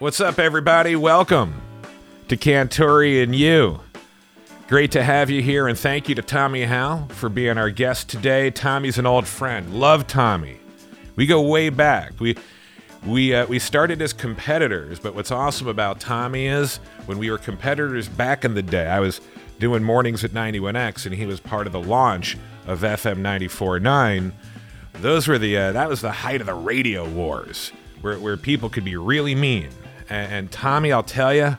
What's up, everybody? Welcome to Cantore and You. Great to have you here, and thank you to Tommy Hough for being our guest today. Tommy's an old friend. Love Tommy. We go way back. We we uh, we started as competitors, but what's awesome about Tommy is when we were competitors back in the day. I was doing mornings at 91X, and he was part of the launch of FM 94.9. Those were the uh, that was the height of the radio wars, where where people could be really mean. And, and Tommy, I'll tell you,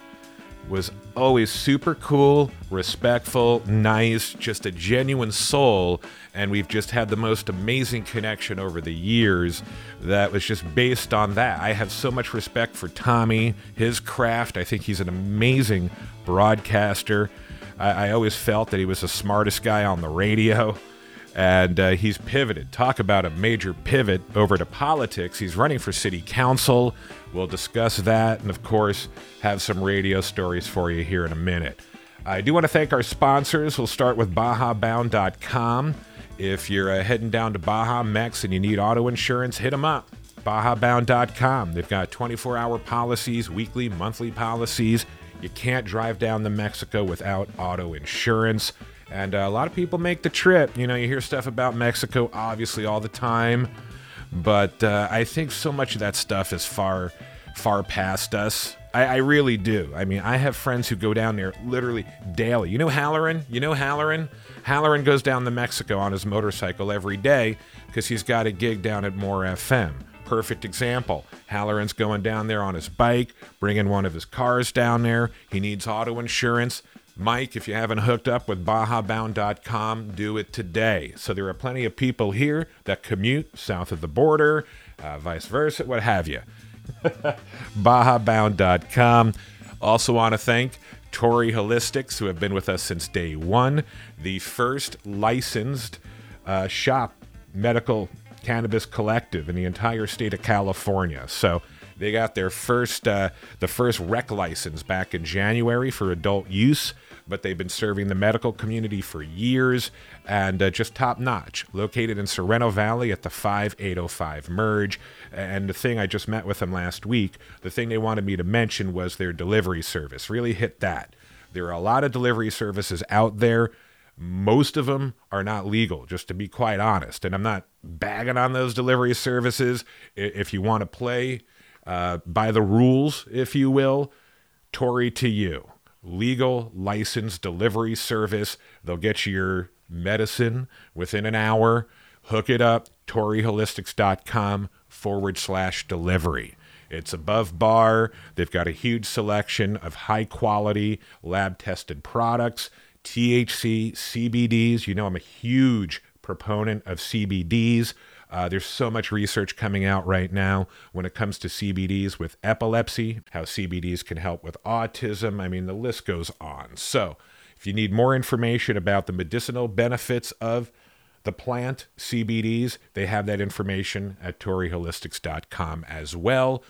was always super cool, respectful, nice, just a genuine soul. And we've just had the most amazing connection over the years that was just based on that. I have so much respect for Tommy, his craft. I think he's an amazing broadcaster. I, I always felt that he was the smartest guy on the radio and uh, he's pivoted. Talk about a major pivot over to politics. He's running for city council. We'll discuss that, and of course, have some radio stories for you here in a minute. I do want to thank our sponsors. We'll start with BajaBound.com. If you're uh, heading down to Baja Mex and you need auto insurance, hit them up. BajaBound.com. They've got 24 hour policies, weekly, monthly policies. You can't drive down to Mexico without auto insurance. And uh, a lot of people make the trip. You know, you hear stuff about Mexico obviously all the time, but uh, I think so much of that stuff is far, far past us. I, I, really do. I mean, I have friends who go down there literally daily. You know Halloran? You know Halloran? Halloran goes down to Mexico on his motorcycle every day because he's got a gig down at More FM. Perfect example. Halloran's going down there on his bike, bringing one of his cars down there. He needs auto insurance. Mike, if you haven't hooked up with BajaBound.com, do it today. So there are plenty of people here that commute south of the border, uh, vice versa, what have you. BajaBound.com. Also want to thank Torrey Holistics, who have been with us since day one, the first licensed uh, shop medical cannabis collective in the entire state of California. So they got their first, uh, the first rec license back in January for adult use but they've been serving the medical community for years and uh, just top notch. Located in Sorrento Valley at the 5805 merge. And the thing I just met with them last week, the thing they wanted me to mention was their delivery service. Really hit that. There are a lot of delivery services out there. Most of them are not legal, just to be quite honest. And I'm not bagging on those delivery services. If you want to play uh, by the rules, if you will, Tory to you legal licensed delivery service. They'll get you your medicine within an hour. Hook it up, TorreyHolistics.com forward slash delivery. It's above bar. They've got a huge selection of high quality lab tested products, THC, CBDs. You know, I'm a huge proponent of CBDs. Uh, there's so much research coming out right now when it comes to CBDs with epilepsy, how CBDs can help with autism. I mean, the list goes on. So, if you need more information about the medicinal benefits of the plant CBDs, they have that information at TorreyHolistics.com as well.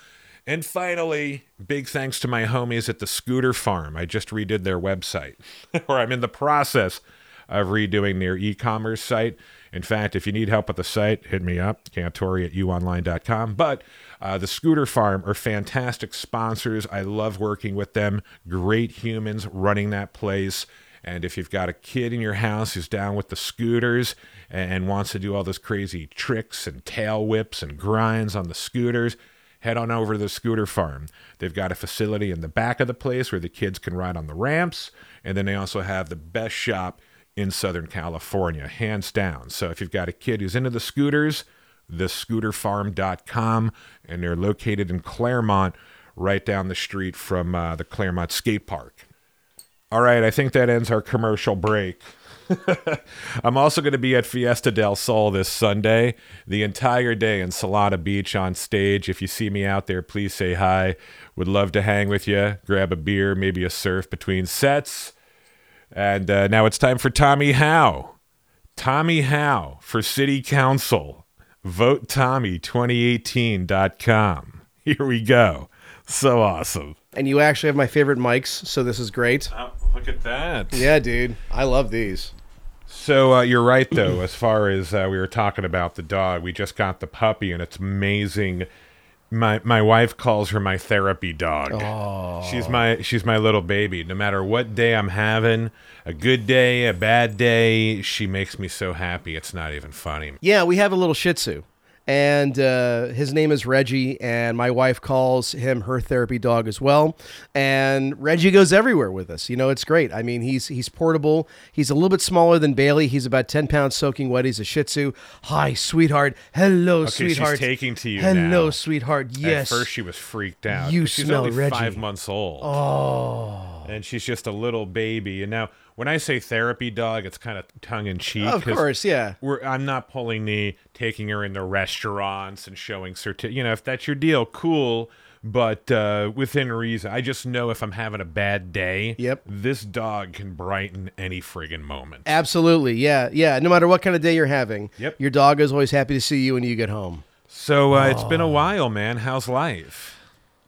And finally, big thanks to my homies at the Scooter Farm. I just redid their website, or I'm in the process of redoing their e commerce site. In fact, if you need help with the site, hit me up, cantore at uonline.com. But uh, the Scooter Farm are fantastic sponsors. I love working with them. Great humans running that place. And if you've got a kid in your house who's down with the scooters and wants to do all those crazy tricks and tail whips and grinds on the scooters, head on over to the scooter farm. They've got a facility in the back of the place where the kids can ride on the ramps. And then they also have the best shop in Southern California, hands down. So if you've got a kid who's into the scooters, thescooterfarm.com, and they're located in Clairemont, right down the street from uh, the Clairemont Skate Park. All right, I think that ends our commercial break. I'm also going to be at Fiesta del Sol this Sunday, the entire day in Solana Beach on stage. If you see me out there, please say hi. Would love to hang with you, grab a beer, maybe a surf between sets. And uh, now it's time for Tommy Hough. Tommy Hough for City Council. VoteTommy2018.com. Here we go. So awesome. And you actually have my favorite mics, so this is great. Oh, look at that. Yeah, dude. I love these. So uh, you're right, though, as far as uh, we were talking about the dog. We just got the puppy, and it's amazing My my wife calls her my therapy dog. Oh. She's my she's my little baby. No matter what day I'm having, a good day, a bad day, she makes me so happy. It's not even funny. Yeah, we have a little Shih Tzu, and uh, his name is Reggie, and my wife calls him her therapy dog as well. And Reggie goes everywhere with us. You know, it's great. I mean, he's he's portable. He's a little bit smaller than Bailey. He's about ten pounds soaking wet. He's a Shih Tzu. Hi, sweetheart. Hello, Okay, sweetheart. she's taking to you Hello, now. sweetheart. Yes. At first, she was freaked out. You she's smell only Reggie. five months old. oh, and she's just a little baby. And now, when I say therapy dog, it's kind of tongue in cheek. of course, yeah. We're, I'm not pulling the taking her into restaurants and showing certi- You know, if that's your deal, cool. But uh, within reason, I just know if I'm having a bad day, Yep. this dog can brighten any friggin' moment. Absolutely, yeah, yeah. No matter what kind of day you're having, Yep. your dog is always happy to see you when you get home. So uh, it's been a while, man. How's life?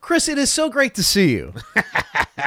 Chris, it is so great to see you.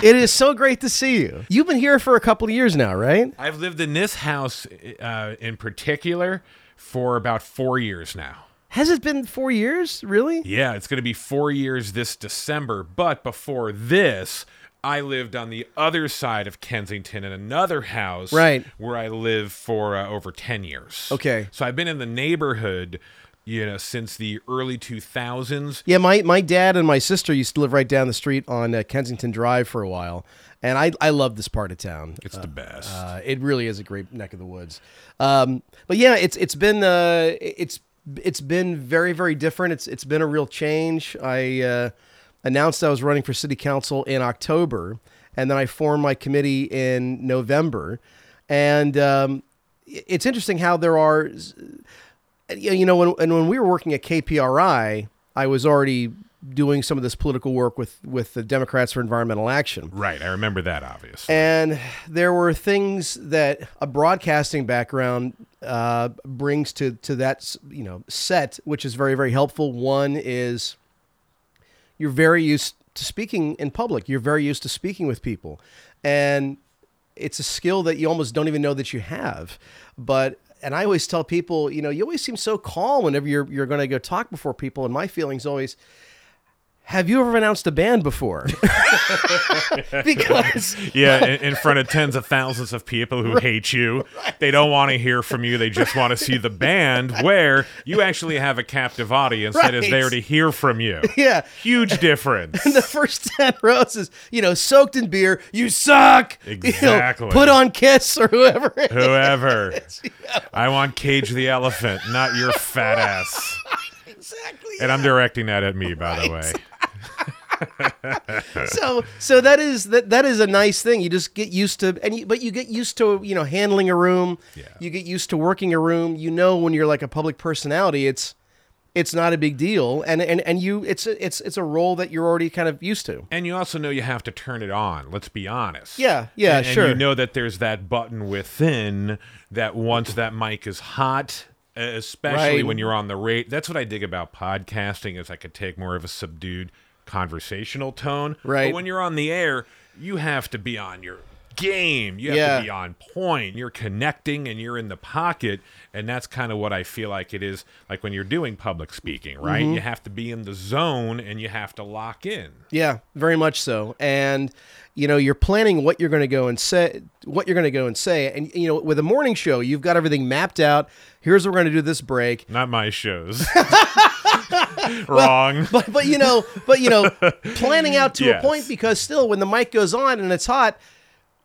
it is so great to see you. You've been here for a couple of years now, right? I've lived in this house uh, in particular for about four years now. Has it been four years? Really? Yeah, it's going to be four years this December. But before this, I lived on the other side of Kensington in another house, Right. where I lived for uh, over ten years. Okay. so I've been in the neighborhood, you know, since the early two thousands. Yeah, my, my dad and my sister used to live right down the street on uh, Kensington Drive for a while, and I I love this part of town. It's the best. Uh, it really is a great neck of the woods. Um, but yeah, it's it's been uh, it's it's been very very different. It's it's been a real change. I uh, announced I was running for city council in October, and then I formed my committee in November. And um, it's interesting how there are, you know, when and when we were working at KPRI, I was already doing some of this political work with with the Democrats for Environmental Action. right, I remember that obviously. And there were things that a broadcasting background uh, brings to to that you know set, which is very very helpful. One is you're very used to speaking in public. You're very used to speaking with people, and it's a skill that you almost don't even know that you have. But and I always tell people, you know, you always seem so calm whenever you're you're going to go talk before people. And my feelings always. Have you ever announced a band before? because yeah, in, in front of tens of thousands of people who hate you. They don't want to hear from you. They just want to see the band where you actually have a captive audience that is there to hear from you. yeah, Huge difference. the first 10 rows is, you know, soaked in beer. You suck. You know, Exactly. put on Kiss or whoever. it Whoever. is. I want Cage the Elephant, not your fat ass. exactly. And I'm directing that at me, by the way. so so that is that that is a nice thing. You just get used to and you, but you get used to, you know, handling a room. Yeah. You get used to working a room. You know when you're like a public personality, it's it's not a big deal and and and you it's a, it's it's a role that you're already kind of used to. And you also know you have to turn it on. Let's be honest. Yeah, yeah, and, and sure. you know that there's that button within that once that mic is hot, especially Right. when you're on the rate. That's what I dig about podcasting is I could take more of a subdued conversational tone. Right. But when you're on the air, you have to be on your game. You have Yeah. to be on point. You're connecting and you're in the pocket. And that's kind of what I feel like it is like when you're doing public speaking, right? Mm-hmm. You have to be in the zone and you have to lock in. Yeah, very much so. And you know, you're planning what you're going to go and say, what you're going to go and say, and you know, with a morning show, you've got everything mapped out. Here's what we're going to do this break. Not my shows. Wrong. But but you know, but you know, planning out to Yes. a point because still, when the mic goes on and it's hot,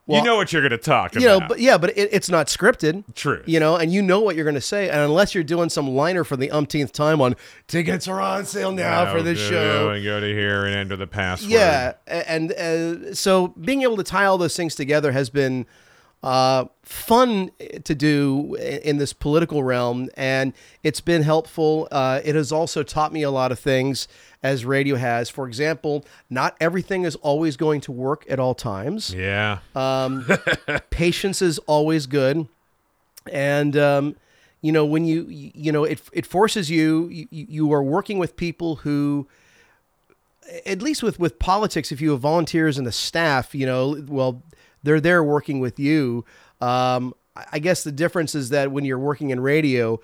you know what you're going to talk about. you know, but yeah, but it, it's not scripted. True. You know, and you know what you're going to say, and unless you're doing some liner for the umpteenth time on tickets are on sale now for this go, show. Go and go to here and enter the password. Yeah, and uh, so being able to tie all those things together has been uh, fun to do in this political realm, and it's been helpful. Uh, it has also taught me a lot of things as radio has. For example, not everything is always going to work at all times. Yeah. Um, patience is always good, and um, you know when you you know it it forces you you, you are working with people who at least with with politics if you have volunteers and the staff you know well they're there working with you um, I guess the difference is that when you're working in radio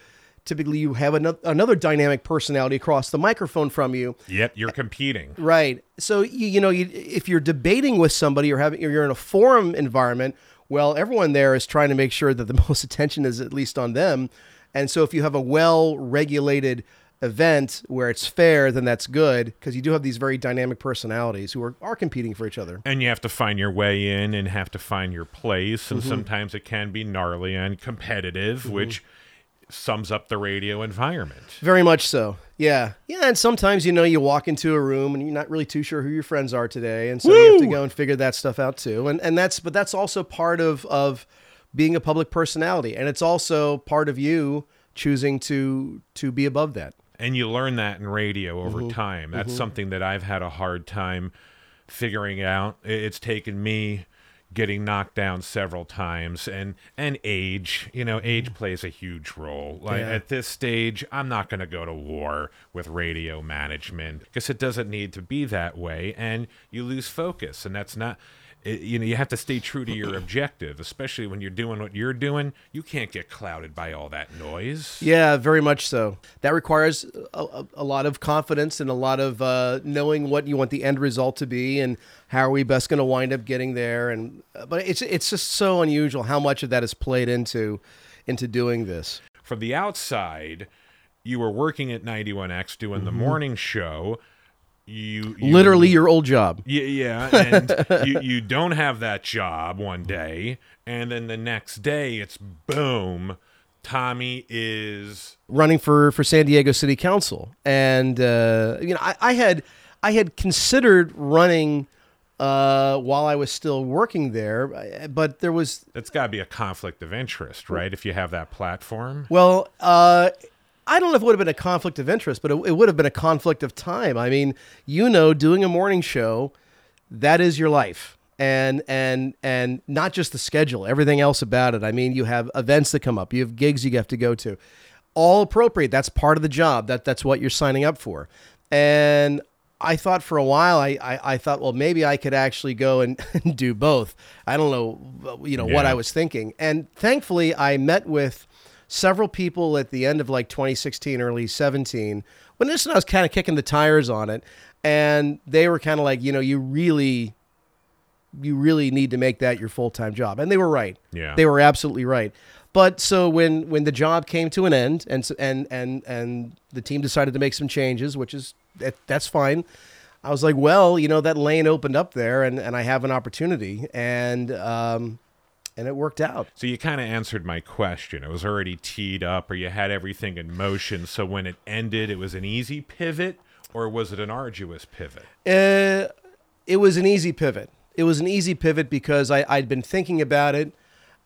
typically you have another, another dynamic personality across the microphone from you. Yep, you're competing. Right. So you you know you, if you're debating with somebody or having or you're in a forum environment, well, everyone there is trying to make sure that the most attention is at least on them. And so if you have a well regulated event where it's fair, then that's good because you do have these very dynamic personalities who are, are competing for each other. And you have to find your way in and have to find your place. Mm-hmm. And sometimes it can be gnarly and competitive, which sums up the radio environment. Very much so. Yeah. Yeah. And sometimes, you know, you walk into a room and you're not really too sure who your friends are today. And so you have to go and figure that stuff out too. And, and that's, but that's also part of, of being a public personality. And it's also part of you choosing to, to be above that. And you learn that in radio over Mm-hmm. time. That's something that I've had a hard time figuring out. It's taken me getting knocked down several times and and age you know age plays a huge role like Yeah. at this stage i'm not going to go to war with radio management because it doesn't need to be that way and you lose focus and that's not it, you know you have to stay true to your objective especially when you're doing what you're doing you can't get clouded by all that noise Yeah, very much so. That requires a, a, lot of confidence and a lot of uh, knowing what you want the end result to be and how are we best going to wind up getting there. And uh, but it's it's just so unusual how much of that is played into into doing this. from the outside, you were working at 91X doing the morning show. You, you Literally, your old job. yeah, yeah, and you, you don't have that job one day, and then the next day it's boom. Tommy is running for for San Diego City Council, and uh, you know I, I had I had considered running uh, while I was still working there, but there was that's got to be a conflict of interest, right? If you have that platform, well, uh, I don't know if it would have been a conflict of interest, but it, it would have been a conflict of time. I mean, you know, doing a morning show, that is your life. And and and not just the schedule, everything else about it. I mean, you have events that come up, you have gigs you have to go to, all appropriate. That's part of the job. That that's what you're signing up for. And I thought for a while, I, I, I thought, well, maybe I could actually go and, do both. I don't know, you know, what I was thinking. And thankfully, I met with several people at the end of like 2016, early 17, when this and I was kind of kicking the tires on it, and they were kind of like, you know, you really, you really need to make that your full time job, and they were right. Yeah. they were absolutely right. But so when when the job came to an end, and and and and the team decided to make some changes, which is that, that's fine. I was like, well, you know, that lane opened up there, and and I have an opportunity, and um, and it worked out. so you kind of answered my question. It was already teed up, or you had everything in motion. So when it ended, it was an easy pivot, or was it an arduous pivot? Uh, it was an easy pivot. It was an easy pivot because I, I'd been thinking about it.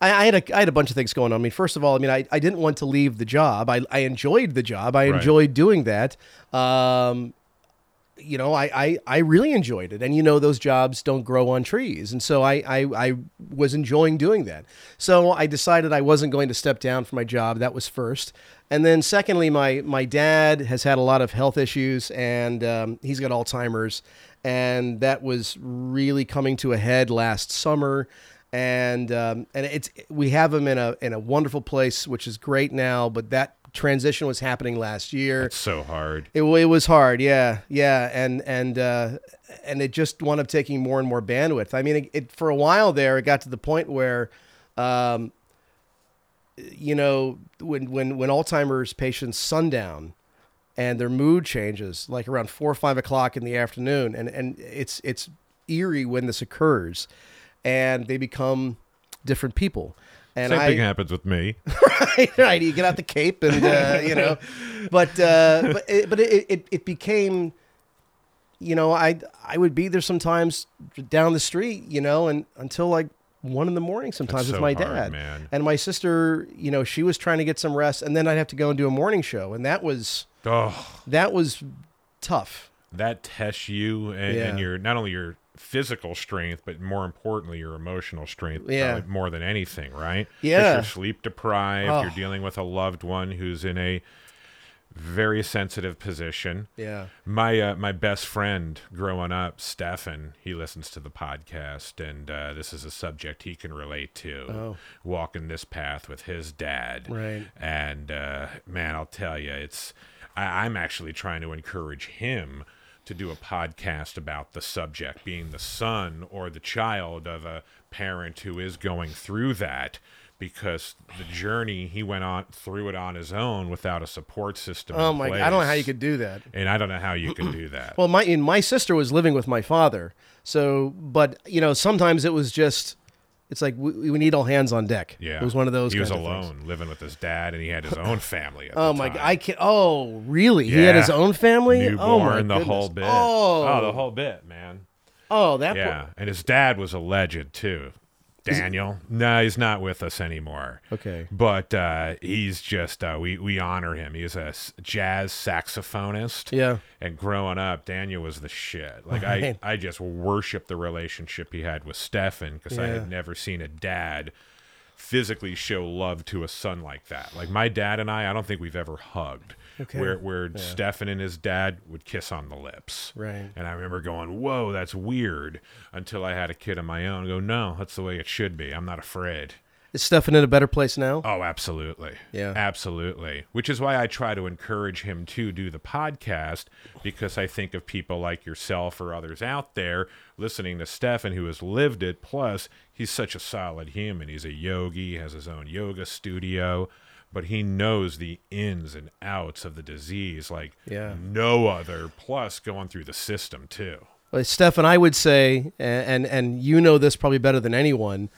I, I had a, I had a bunch of things going on. I mean, first of all, I mean, I, I didn't want to leave the job. I, I enjoyed the job. I Right. enjoyed doing that. Um, you know, I, I, I really enjoyed it. And, you know, those jobs don't grow on trees. And so I, I, I was enjoying doing that. So I decided I wasn't going to step down from my job. That was first. And then secondly, my, my dad has had a lot of health issues and um, he's got Alzheimer's. And that was really coming to a head last summer. And um, and it's we have him in a in a wonderful place, which is great now. But that transition was happening last year. It's so hard. It, it was hard, yeah, yeah, and and uh, and it just wound up taking more and more bandwidth. I mean, it, it for a while there, it got to the point where, um, you know, when when when Alzheimer's patients sundown, and their mood changes, like around four or five o'clock in the afternoon, and and it's it's eerie when this occurs, and they become different people. And Same I, thing happens with me. right, right. You get out the cape, and uh, you know, but uh, but it, but it, it it became, you know, I I would be there sometimes down the street, you know, and until like one in the morning sometimes That's with so my hard, dad man. and my sister. You know, she was trying to get some rest, and then I'd have to go and do a morning show, and that was Oh, that was tough. that tests you and, Yeah. and your not only your physical strength, but more importantly, your emotional strength. Yeah. more than anything, right? Yeah. you're sleep deprived. Oh. You're dealing with a loved one who's in a very sensitive position. Yeah. My uh, my best friend growing up, Stefan, he listens to the podcast, and uh, this is a subject he can relate to. Oh. Walking this path with his dad, Right. And uh, man, I'll tell you, it's I, I'm actually trying to encourage him to do a podcast about the subject, being the son or the child of a parent who is going through that. Because the journey he went on through it on his own without a support system. Oh my! I don't know how you could do that. And I don't know how you can do that. Well, my and my sister was living with my father, so but you know sometimes it was just it's like we, we need all hands on deck. yeah, it was one of those. He was alone, things. living with his dad, and he had his own family. At Oh my! time. God, I can. Oh, really? Yeah. He had his own family. Newborn, oh my the whole bit. Oh. oh, the whole bit, man. oh, that. Yeah, and his dad was a legend too. Daniel. No, he's not with us anymore. Okay. But uh, he's just uh, we we honor him. He's a s- jazz saxophonist. Yeah. And growing up, Daniel was the shit. Like I. I just worship the relationship he had with Stefan because I had never seen a dad physically show love to a son like that. Like my dad and I, I don't think we've ever hugged. Okay. Where where Stefan and his dad would kiss on the lips. Right. And I remember going, "Whoa, that's weird." Until I had a kid of my own. Go, no, that's the way it should be. I'm not afraid. Is Stefan in a better place now? Oh, absolutely. Yeah. Absolutely. Which is why I try to encourage him to do the podcast because I think of people like yourself or others out there listening to Stefan who has lived it. Plus, he's such a solid human. He's a yogi, has his own yoga studio, but he knows the ins and outs of the disease like Yeah. no other. Plus, going through the system too. Well, Stefan, I would say, and and you know this probably better than anyone,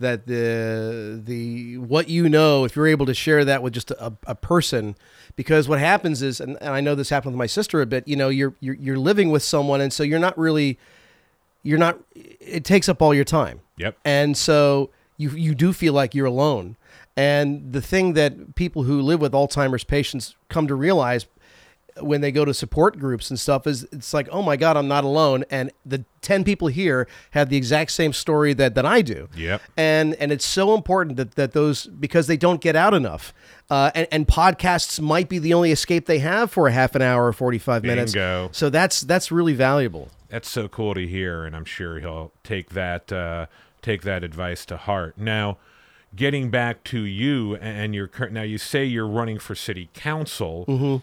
that the the what you know, if you're able to share that with just a, a person, because what happens is, and, and I know this happened with my sister a bit. You know, you're you're you're living with someone, and so you're not really, you're not. It takes up all your time. Yep. And so you you do feel like you're alone. And the thing that people who live with Alzheimer's patients come to realize when they go to support groups and stuff is it's like, oh my God, I'm not alone. And the 10 people here have the exact same story that, that I do. Yep. And and it's so important that, that those because they don't get out enough. Uh, and, and podcasts might be the only escape they have for a half an hour or 45 minutes. Bingo. So that's that's really valuable. that's so cool to hear, and I'm sure he'll take that uh, take that advice to heart. Now, getting back to you and your current. Now, you say you're running for city council. Mm-hmm.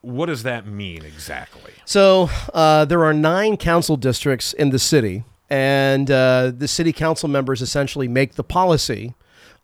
What does that mean exactly? So uh, there are nine council districts in the city, and uh, the city council members essentially make the policy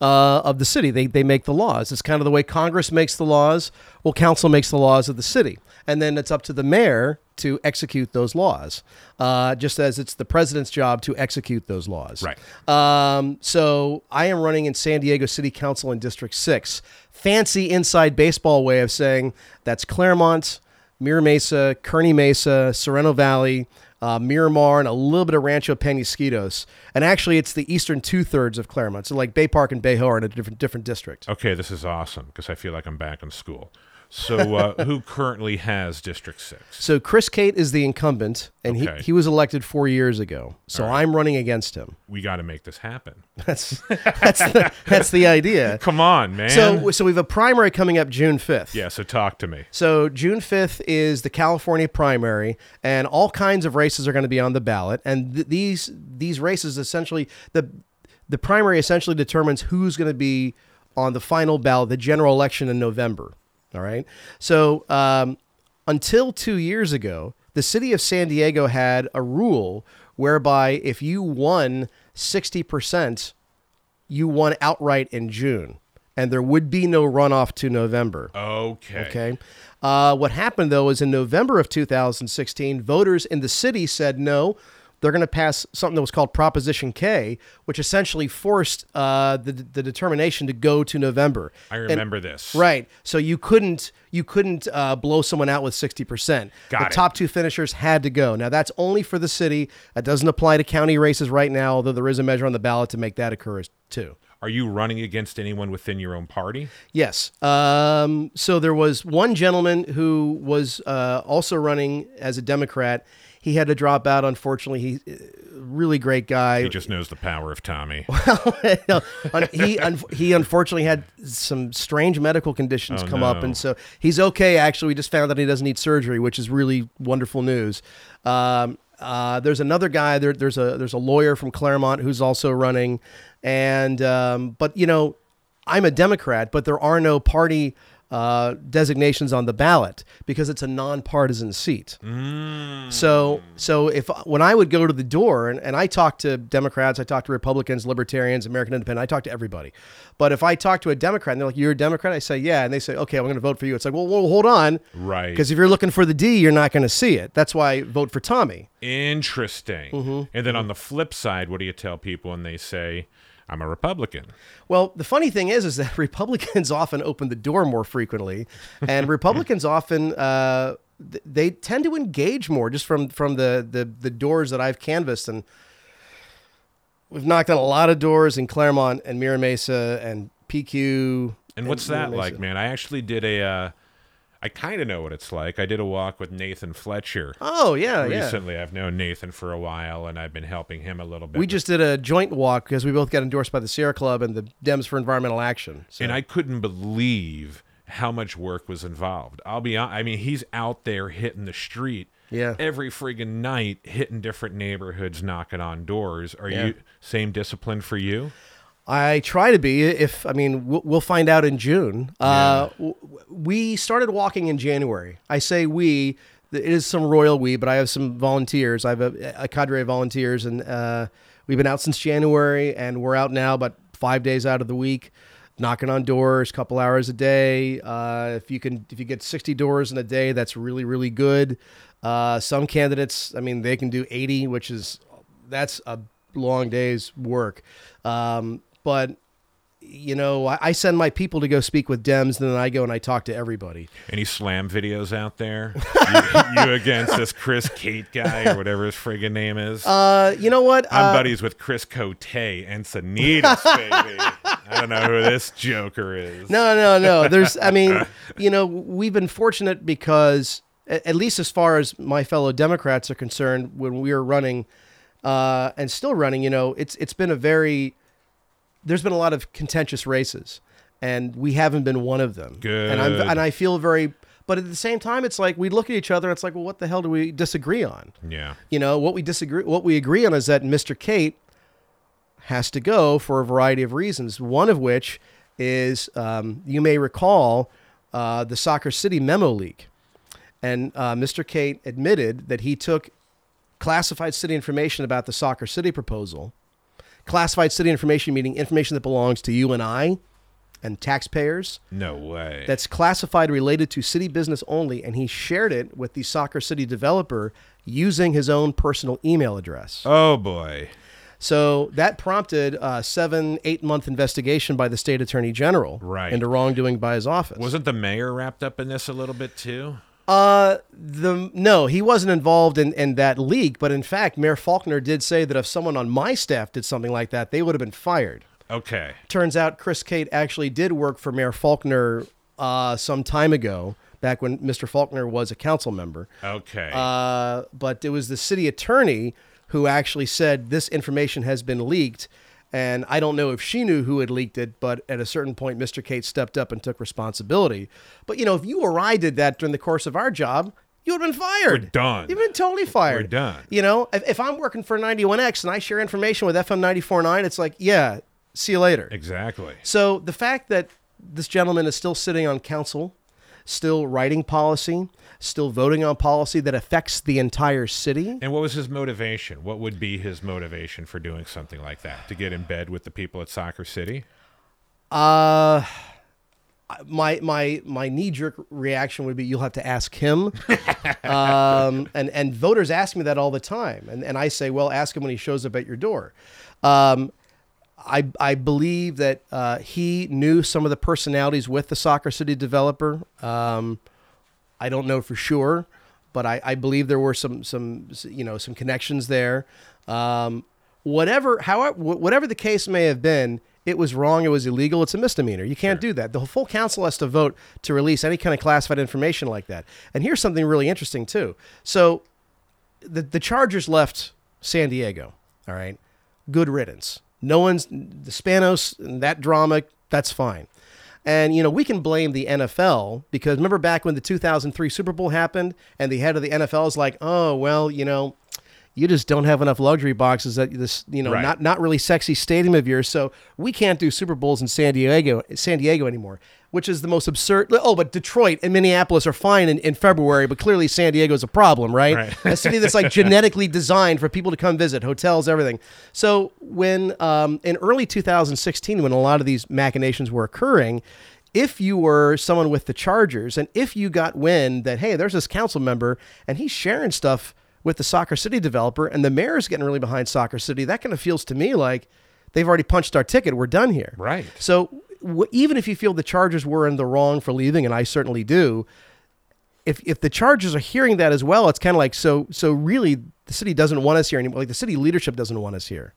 uh, of the city. They, they make the laws. It's kind of the way Congress makes the laws. Well, council makes the laws of the city, and then it's up to the mayor to execute those laws, uh, just as it's the president's job to execute those laws. Right. Um, so I am running in San Diego City Council in District 6. Fancy inside baseball way of saying that's Clairemont, Mira Mesa, Kearny Mesa, Sorrento Valley, uh, Miramar, and a little bit of Rancho Penasquitos. And actually, it's the eastern two thirds of Clairemont. So like Bay Park and Bay Ho are in a different different district. Okay, this is awesome because I feel like I'm back in school. So, uh, who currently has District Six? So Chris Cate is the incumbent, and Okay. he, he was elected four years ago. So I'm running against him. We got to make this happen. That's that's the, that's the idea. Come on, man. So so we have a primary coming up June fifth. yeah, so talk to me. So June 5th is the California primary, and all kinds of races are going to be on the ballot. And th- these these races essentially the the primary essentially determines who's going to be on the final ballot, the general election in November. All right. So um, until two years ago, the city of San Diego had a rule whereby if you won sixty percent you won outright in June, and there would be no runoff to November. Okay. Okay. Uh, what happened though is in November of 2016, voters in the city said no. They're going to pass something that was called Proposition K, which essentially forced uh, the, the determination to go to November. I And- remember this. Right. So you couldn't you couldn't uh, blow someone out with sixty percent. The it. top two finishers had to go. Now that's only for the city. That doesn't apply to county races right now, although there is a measure on the ballot to make that occur as- too. Are you running against anyone within your own party? Yes. Um, so there was one gentleman who was uh, also running as a Democrat. He had to drop out, unfortunately. He really great guy. He just knows the power of Tommy. Un- he un- he unfortunately had some strange medical conditions Oh, come up, and so he's okay. Actually, we just found out he doesn't need surgery, which is really wonderful news. Um, uh, there's another guy. There, there's a there's a lawyer from Clairemont who's also running, and um, but you know, I'm a Democrat, but there are no party. Uh, designations on the ballot because it's a nonpartisan seat. So, so if when I would go to the door and, and I talk to Democrats, I talk to Republicans, Libertarians, American Independent, I talk to everybody. But if I talk to a Democrat and they're like, "You're a Democrat," I say, "Yeah," and they say, "Okay, I'm going to vote for you." It's like, well, well, hold on, Right. Because if you're looking for the D, you're not going to see it. That's why I vote for Tommy. Interesting. Mm-hmm. And then on the flip side, what do you tell people when they say, I'm a Republican? Well, the funny thing is, is that Republicans often open the door more frequently, and Republicans often uh, they tend to engage more just from from the, the the doors that I've canvassed, and we've knocked on a lot of doors in Clairemont and Mira Mesa and PQ. And what's that like, man? I actually did a, uh, I kind of know what it's like. I did a walk with Nathan Fletcher. Oh yeah, yeah. Recently, I've known Nathan for a while, and I've been helping him a little bit. We with- just did a joint walk because we both got endorsed by the Sierra Club and the Dems for Environmental Action. So. and I couldn't believe how much work was involved. I'll be honest. I mean, he's out there hitting the street Yeah. every friggin' night, hitting different neighborhoods, knocking on doors. Are Yeah. you same discipline for you? I try to be. If I mean, we'll, find out in June. Uh, we started walking in January. I say we. It is some royal we, but I have some volunteers. I have a, a cadre of volunteers, and uh, we've been out since January, and we're out now, about five days out of the week, knocking on doors, couple hours a day. Uh, if you can, if you get sixty doors in a day, that's really, really good. Uh, some candidates, I mean, they can do eighty, which is that's a long day's work. Um, but you know, I, I send my people to go speak with Dems, and then I go and I talk to everybody. Any slam videos out there? you, you against this Chris Cate guy or whatever his friggin' name is? Uh, you know what? I'm Uh, buddies with Chris Cote and Sanitas, baby. I don't know who this joker is. No, no, no. There's, I mean, you know, we've been fortunate because, at least as far as my fellow Democrats are concerned, when we were running, uh, and still running, you know, it's it's been a very, there's been a lot of contentious races, and we haven't been one of them. And I'm Good. and I feel very, but at the same time, it's like we look at each other, and it's like, well, what the hell do we disagree on? Yeah. You know, what we disagree, what we agree on is that Mr. Cate has to go for a variety of reasons. One of which is, um, you may recall, uh, the Soccer City memo leak, and uh, Mr. Cate admitted that he took classified city information about the Soccer City proposal. Classified city information meaning information that belongs to you and I, and taxpayers No way. that's classified related to city business only, and he shared it with the Soccer City developer using his own personal email address. oh boy. So that prompted a seven, eight month investigation by the state attorney general Right. into wrongdoing by his office. Wasn't the mayor wrapped up in this a little bit too? Uh, the no, he wasn't involved in, in that leak, but in fact, Mayor Faulconer did say that if someone on my staff did something like that, they would have been fired. Okay. turns out Chris Cate actually did work for Mayor Faulconer uh, some time ago, back when Mr. Faulconer was a council member. Okay. Uh, but it was the city attorney who actually said this information has been leaked. And I don't know if she knew who had leaked it, but at a certain point, Mr. Cate stepped up and took responsibility. But, you know, if you or I did that during the course of our job, you would have been fired. We're done. You've been totally fired. We're done. You know, if, if I'm working for 91X and I share information with FM 94.9, it's like, yeah, see you later. exactly. So the fact that this gentleman is still sitting on council, still writing policy, still voting on policy that affects the entire city. And what was his motivation? What would be his motivation for doing something like that? To get in bed with the people at Soccer City? Uh my my my knee jerk reaction would be you'll have to ask him. um, and and voters ask me that all the time, and and I say, well, ask him when he shows up at your door. Um, I I believe that uh, he knew some of the personalities with the Soccer City developer. Um, I don't know for sure, but I, I believe there were some some you know some connections there. Um, whatever, however, whatever the case may have been, it was wrong, it was illegal, it's a misdemeanor. You can't do that. The full council has to vote to release any kind of classified information like that. And here's something really interesting too. So the the Chargers left San Diego. All right, good riddance. No one's the Spanos and that drama. That's fine. And you know we can blame the NFL because remember back when the 2003 Super Bowl happened and the head of the NFL is like, oh well, you know, you just don't have enough luxury boxes at this, you know, Right. not not really sexy stadium of yours. So we can't do Super Bowls in San Diego, San Diego anymore, which is the most absurd. Oh, but Detroit and Minneapolis are fine in, in February, but clearly San Diego is a problem, right? Right. a city that's like genetically designed for people to come visit, hotels, everything. So when um, in early 2016, when a lot of these machinations were occurring. If you were someone with the Chargers, and if you got wind that hey, there's this council member and he's sharing stuff with the Soccer City developer, and the mayor's getting really behind Soccer City, that kind of feels to me like they've already punched our ticket. We're done here. Right. So even if you feel the Chargers were in the wrong for leaving, and I certainly do, if if the Chargers are hearing that as well, it's kind of like so so really the city doesn't want us here anymore. Like the city leadership doesn't want us here.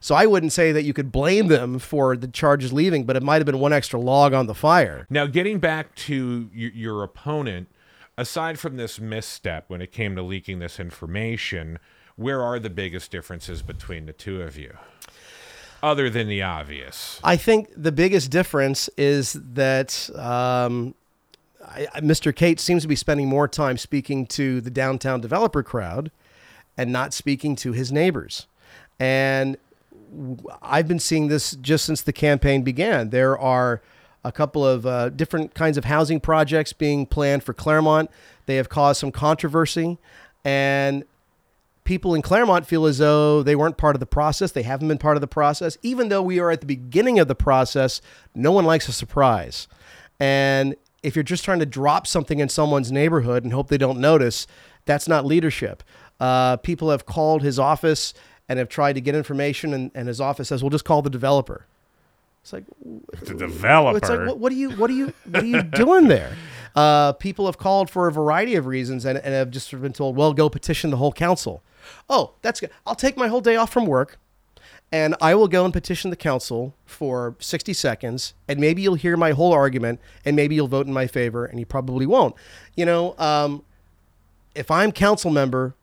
So I wouldn't say that you could blame them for the Chargers leaving, but it might have been one extra log on the fire. Now, getting back to your opponent, aside from this misstep when it came to leaking this information, where are the biggest differences between the two of you? Other than the obvious. I think the biggest difference is that um, I, Mr. Cate seems to be spending more time speaking to the downtown developer crowd and not speaking to his neighbors. And I've been seeing this just since the campaign began. There are a couple of uh, different kinds of housing projects being planned for Clairemont. They have caused some controversy. And people in Clairemont feel as though they weren't part of the process. They haven't been part of the process. Even though we are at the beginning of the process, no one likes a surprise. And if you're just trying to drop something in someone's neighborhood and hope they don't notice, that's not leadership. Uh, people have called his office and have tried to get information, and, and his office says, "Well, just call the developer." It's like, The developer. it's like, what, what are you, what are you, what are you doing there? Uh, people have called for a variety of reasons and, and have just sort of been told, well, go petition the whole council. Oh, that's good. I'll take my whole day off from work and I will go and petition the council for 60 seconds and maybe you'll hear my whole argument and maybe you'll vote in my favor and you probably won't. You know, um, if I'm council member,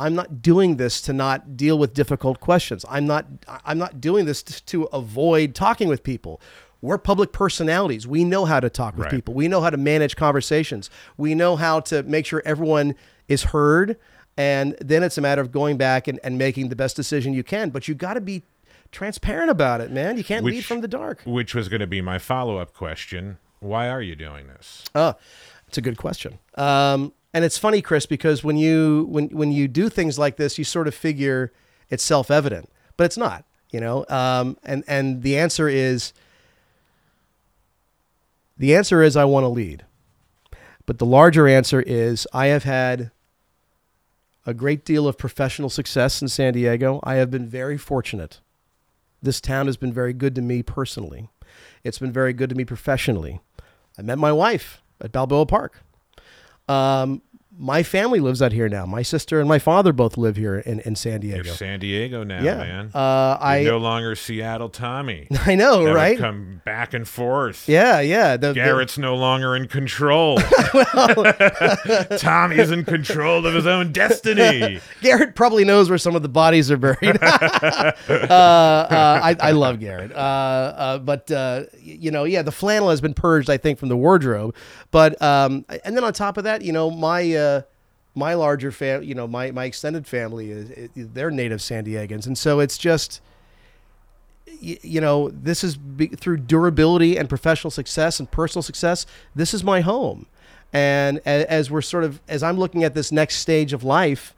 I'm not doing this to not deal with difficult questions. I'm not I'm not doing this to, to avoid talking with people. We're public personalities. We know how to talk with Right. people. We know how to manage conversations. We know how to make sure everyone is heard. And then it's a matter of going back and, and making the best decision you can. But you got to be transparent about it, man. You can't lead from the dark. Which was going to be my follow up question. Why are you doing this? Oh, it's a good question. Um, and it's funny, Chris, because when you when when you do things like this, you sort of figure it's self evident, but it's not. You know, um, and and the answer is the answer is I want to lead, but the larger answer is I have had a great deal of professional success in San Diego. I have been very fortunate. This town has been very good to me personally. It's been very good to me professionally. I met my wife at Balboa Park. Um, my family lives out here now. My sister and my father both live here in, in San You're Diego. San Diego now, yeah. man. Uh, I You're no longer Seattle Tommy. I know, would right? come back and forth. Yeah, yeah. The, the- Garrett's no longer in control. Well, Tommy's in control of his own destiny. Garrett probably knows where some of the bodies are buried. uh, uh, I, I love Garrett. Uh, uh, but, uh, you know, yeah, the flannel has been purged, I think, from the wardrobe. But, um, and then on top of that, you know, my, my larger family, you know, my, my extended family is, is they're native San Diegans. And so it's just, y- you know, this is be, through durability and professional success and personal success. This is my home. And a- as we're sort of, as I'm looking at this next stage of life,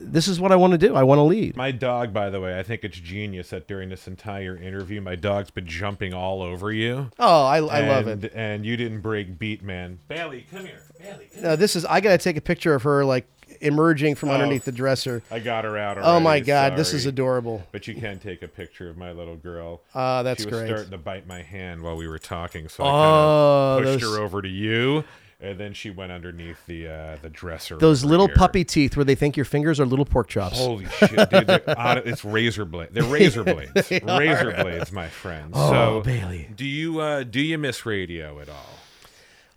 this is what I want to do. I want to lead. My dog, by the way, I think it's genius that during this entire interview, my dog's been jumping all over you. Oh, I, I love it. And you didn't break beat, man. Bailey, come here. Bailey, come No, this is. I got to take a picture of her like emerging from underneath the dresser. I got her out Oh my God, this is adorable. But you can take a picture of my little girl. Ah, that's she was great. starting to bite my hand while we were talking, so I Oh, kind of pushed those- her over to you. And then she went underneath the uh, the dresser. Those little here. puppy teeth where they think your fingers are little pork chops. Holy shit, dude! they're it's razor blade. They're razor blades. razor blades, my friend. Oh, so, Bailey. do you uh, do you miss radio at all?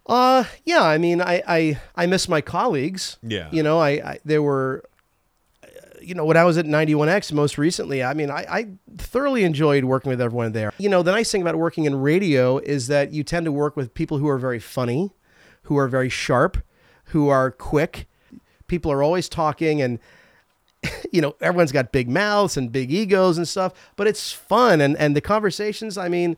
Uh, yeah. I mean, I I, I miss my colleagues. Yeah. You know, I, I there were, you know, when I was at 91X most recently, I mean, I, I thoroughly enjoyed working with everyone there. You know, the nice thing about working in radio is that you tend to work with people who are very funny, who are very sharp, who are quick. People are always talking and you know, everyone's got big mouths and big egos and stuff, but it's fun and and the conversations, I mean,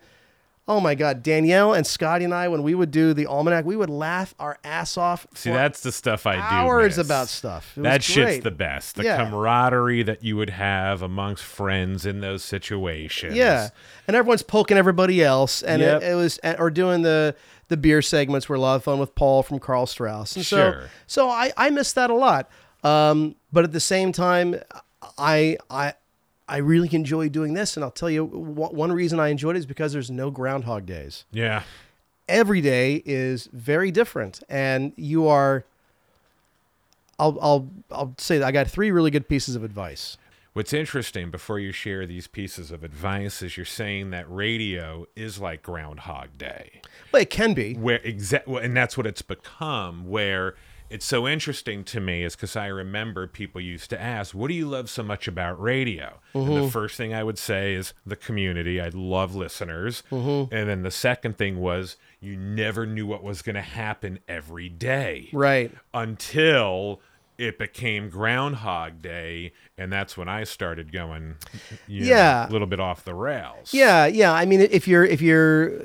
oh my god, Danielle and Scotty and I when we would do the almanac, we would laugh our ass off See, that's the stuff I do. hours miss. about stuff. It was that shit's the best. The Yeah. camaraderie that you would have amongst friends in those situations. Yeah, and everyone's poking everybody else, and Yep. it, it was or doing the the beer segments were a lot of fun with Paul from Karl Strauss, and so Sure. so I I miss that a lot. Um, but at the same time, I I I really enjoy doing this, and I'll tell you wh- one reason I enjoyed it is because there's no Groundhog Days. Yeah. Every day is very different, and you are. I'll I'll I'll say that I got three really good pieces of advice. What's interesting before you share these pieces of advice is you're saying that radio is like Groundhog Day. But it can be. where exact and that's what it's become where it's so interesting to me is because I remember people used to ask, "What do you love so much about radio?" And the mm-hmm. first thing I would say is the community. I love listeners, mm-hmm. and then the second thing was you never knew what was going to happen every day, Right. Until it became Groundhog Day, and that's when I started going, you know, Yeah. a little bit off the rails. Yeah, yeah. I mean, if you're if you're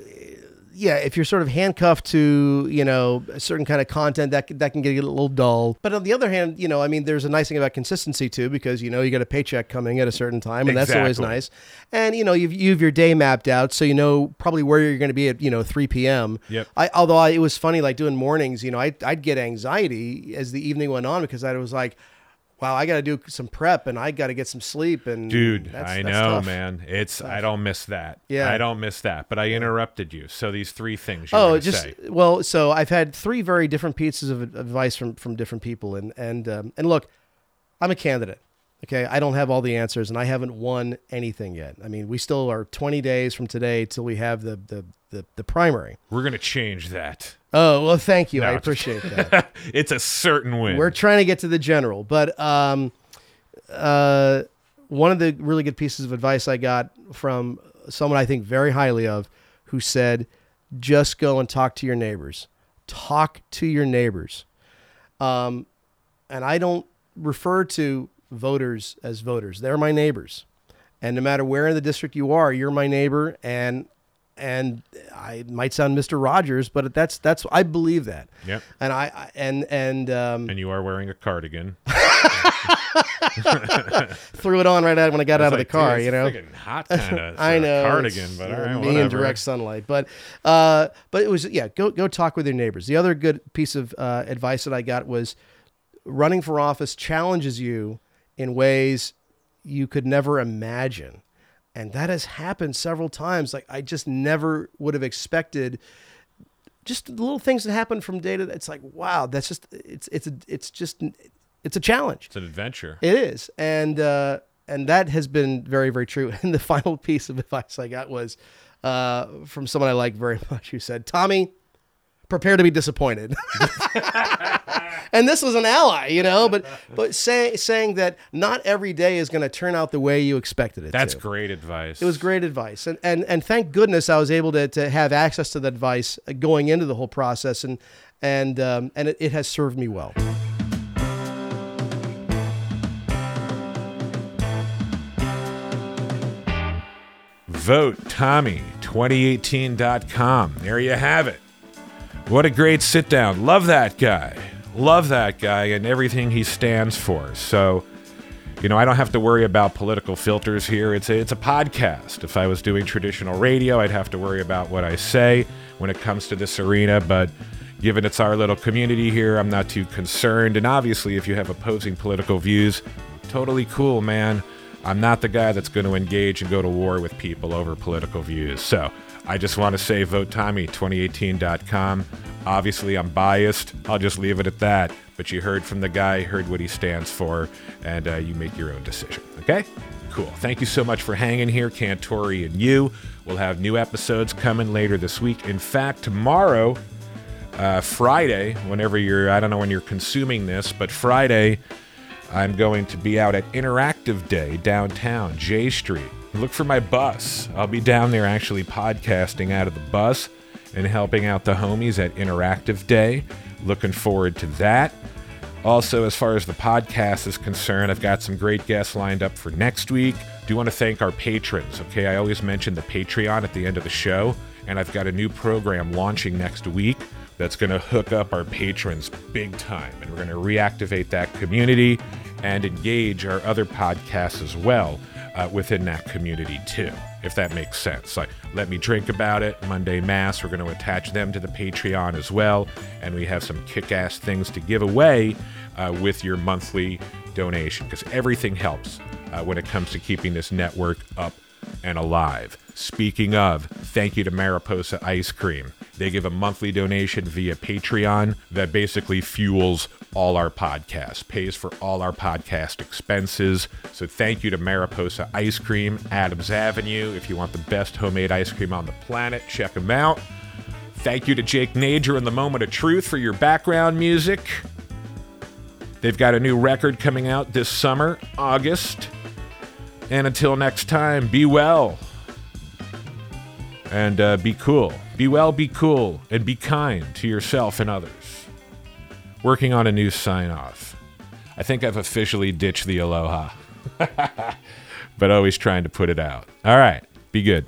yeah, if you're sort of handcuffed to you know a certain kind of content that can- that can get a little dull. But on the other hand, you know, I mean, there's a nice thing about consistency too because you know you got a paycheck coming at a certain time, and that's always nice. And you know, you've you have your day mapped out, so you know probably where you're going to be at you know 3 p.m. Yep. I although I, it was funny like doing mornings, you know, I I'd get anxiety as the evening went on because I was like. Wow, I got to do some prep and I got to get some sleep and Dude, that's- I that's know, tough. man. It's I don't miss that. Yeah. I don't miss that. But I interrupted you. So these three things. You Oh, just say. well, so I've had three very different pieces of advice from from different people, and and um, and look, I'm a candidate. Okay, I don't have all the answers, and I haven't won anything yet. I mean, we still are 20 days from today till we have the the the, the primary. we're gonna change that. Oh well, thank you. I appreciate that. it's a certain win. We're trying to get to the general, but um, uh, one of the really good pieces of advice I got from someone I think very highly of, who said, "Just go and talk to your neighbors. Talk to your neighbors." Um, and I don't refer to voters as voters; they're my neighbors, and no matter where in the district you are, you're my neighbor, and and I might sound Mr. Rogers, but that's that's I believe that. Yep. And I I- and and um, and you are wearing a cardigan. threw it on right out when I got out of the car. you know, it's hot kind of. I know cardigan, but all right, me whatever. in direct sunlight. But uh, but it was yeah. Go go talk with your neighbors. The other good piece of uh, advice that I got was running for office challenges you in ways you could never imagine, and that has happened several times. Like I just never would have expected. Just the little things that happen from day to day. It's like wow, that's just it's it's a, it's just it's a challenge. It's an adventure. It is, and uh, and that has been very very true. And the final piece of advice I got was uh, from someone I like very much, who said, "Tommy, prepare to be disappointed." and this was an ally, you know, but but say, saying that not every day is going to turn out the way you expected it. That's to. great advice. It was great advice, and and and thank goodness I was able to to have access to that advice going into the whole process, and and um, and it, it has served me well. VoteTommy2018.com. There you have it. What a great sit down. Love that guy. Love that guy and everything he stands for. So, you know, I don't have to worry about political filters here. It's a, it's a podcast. If I was doing traditional radio, I'd have to worry about what I say when it comes to this arena. But given it's our little community here, I'm not too concerned. And obviously, if you have opposing political views, totally cool, man. I'm not the guy that's going to engage and go to war with people over political views. So I just want to say vote Tommy2018.com. Obviously, I'm biased. I'll just leave it at that. But you heard from the guy, heard what he stands for, and uh, you make your own decision. Okay? Cool. Thank you so much for hanging here, Cantore and you. We'll have new episodes coming later this week. In fact, tomorrow, uh, Friday, whenever you're, I don't know when you're consuming this, but Friday, I'm going to be out at Interactive Day downtown, J Street. Look for my bus. I'll be down there actually podcasting out of the bus and helping out the homies at Interactive Day. Looking forward to that. Also, as far as the podcast is concerned, I've got some great guests lined up for next week. Do want to thank our patrons. Okay, I always mention the Patreon at the end of the show, and I've got a new program launching next week that's going to hook up our patrons big time, and we're going to reactivate that community and engage our other podcasts as well uh, within that community too, if that makes sense. Like, let me drink about it. Monday Mass, we're going to attach them to the Patreon as well, and we have some kick-ass things to give away uh, with your monthly donation because everything helps uh, when it comes to keeping this network up and alive. Speaking of, thank you to Mariposa Ice Cream. They give a monthly donation via Patreon that basically fuels all our podcasts, pays for all our podcast expenses. So thank you to Mariposa Ice Cream, Adams Avenue. If you want the best homemade ice cream on the planet, check them out. Thank you to Jake Nager and the Moment of Truth for your background music. They've got a new record coming out this summer, August. And until next time, be well and uh, be cool. Be well, be cool, and be kind to yourself and others. Working on a new sign off. I think I've officially ditched the aloha, but always trying to put it out. All right, be good.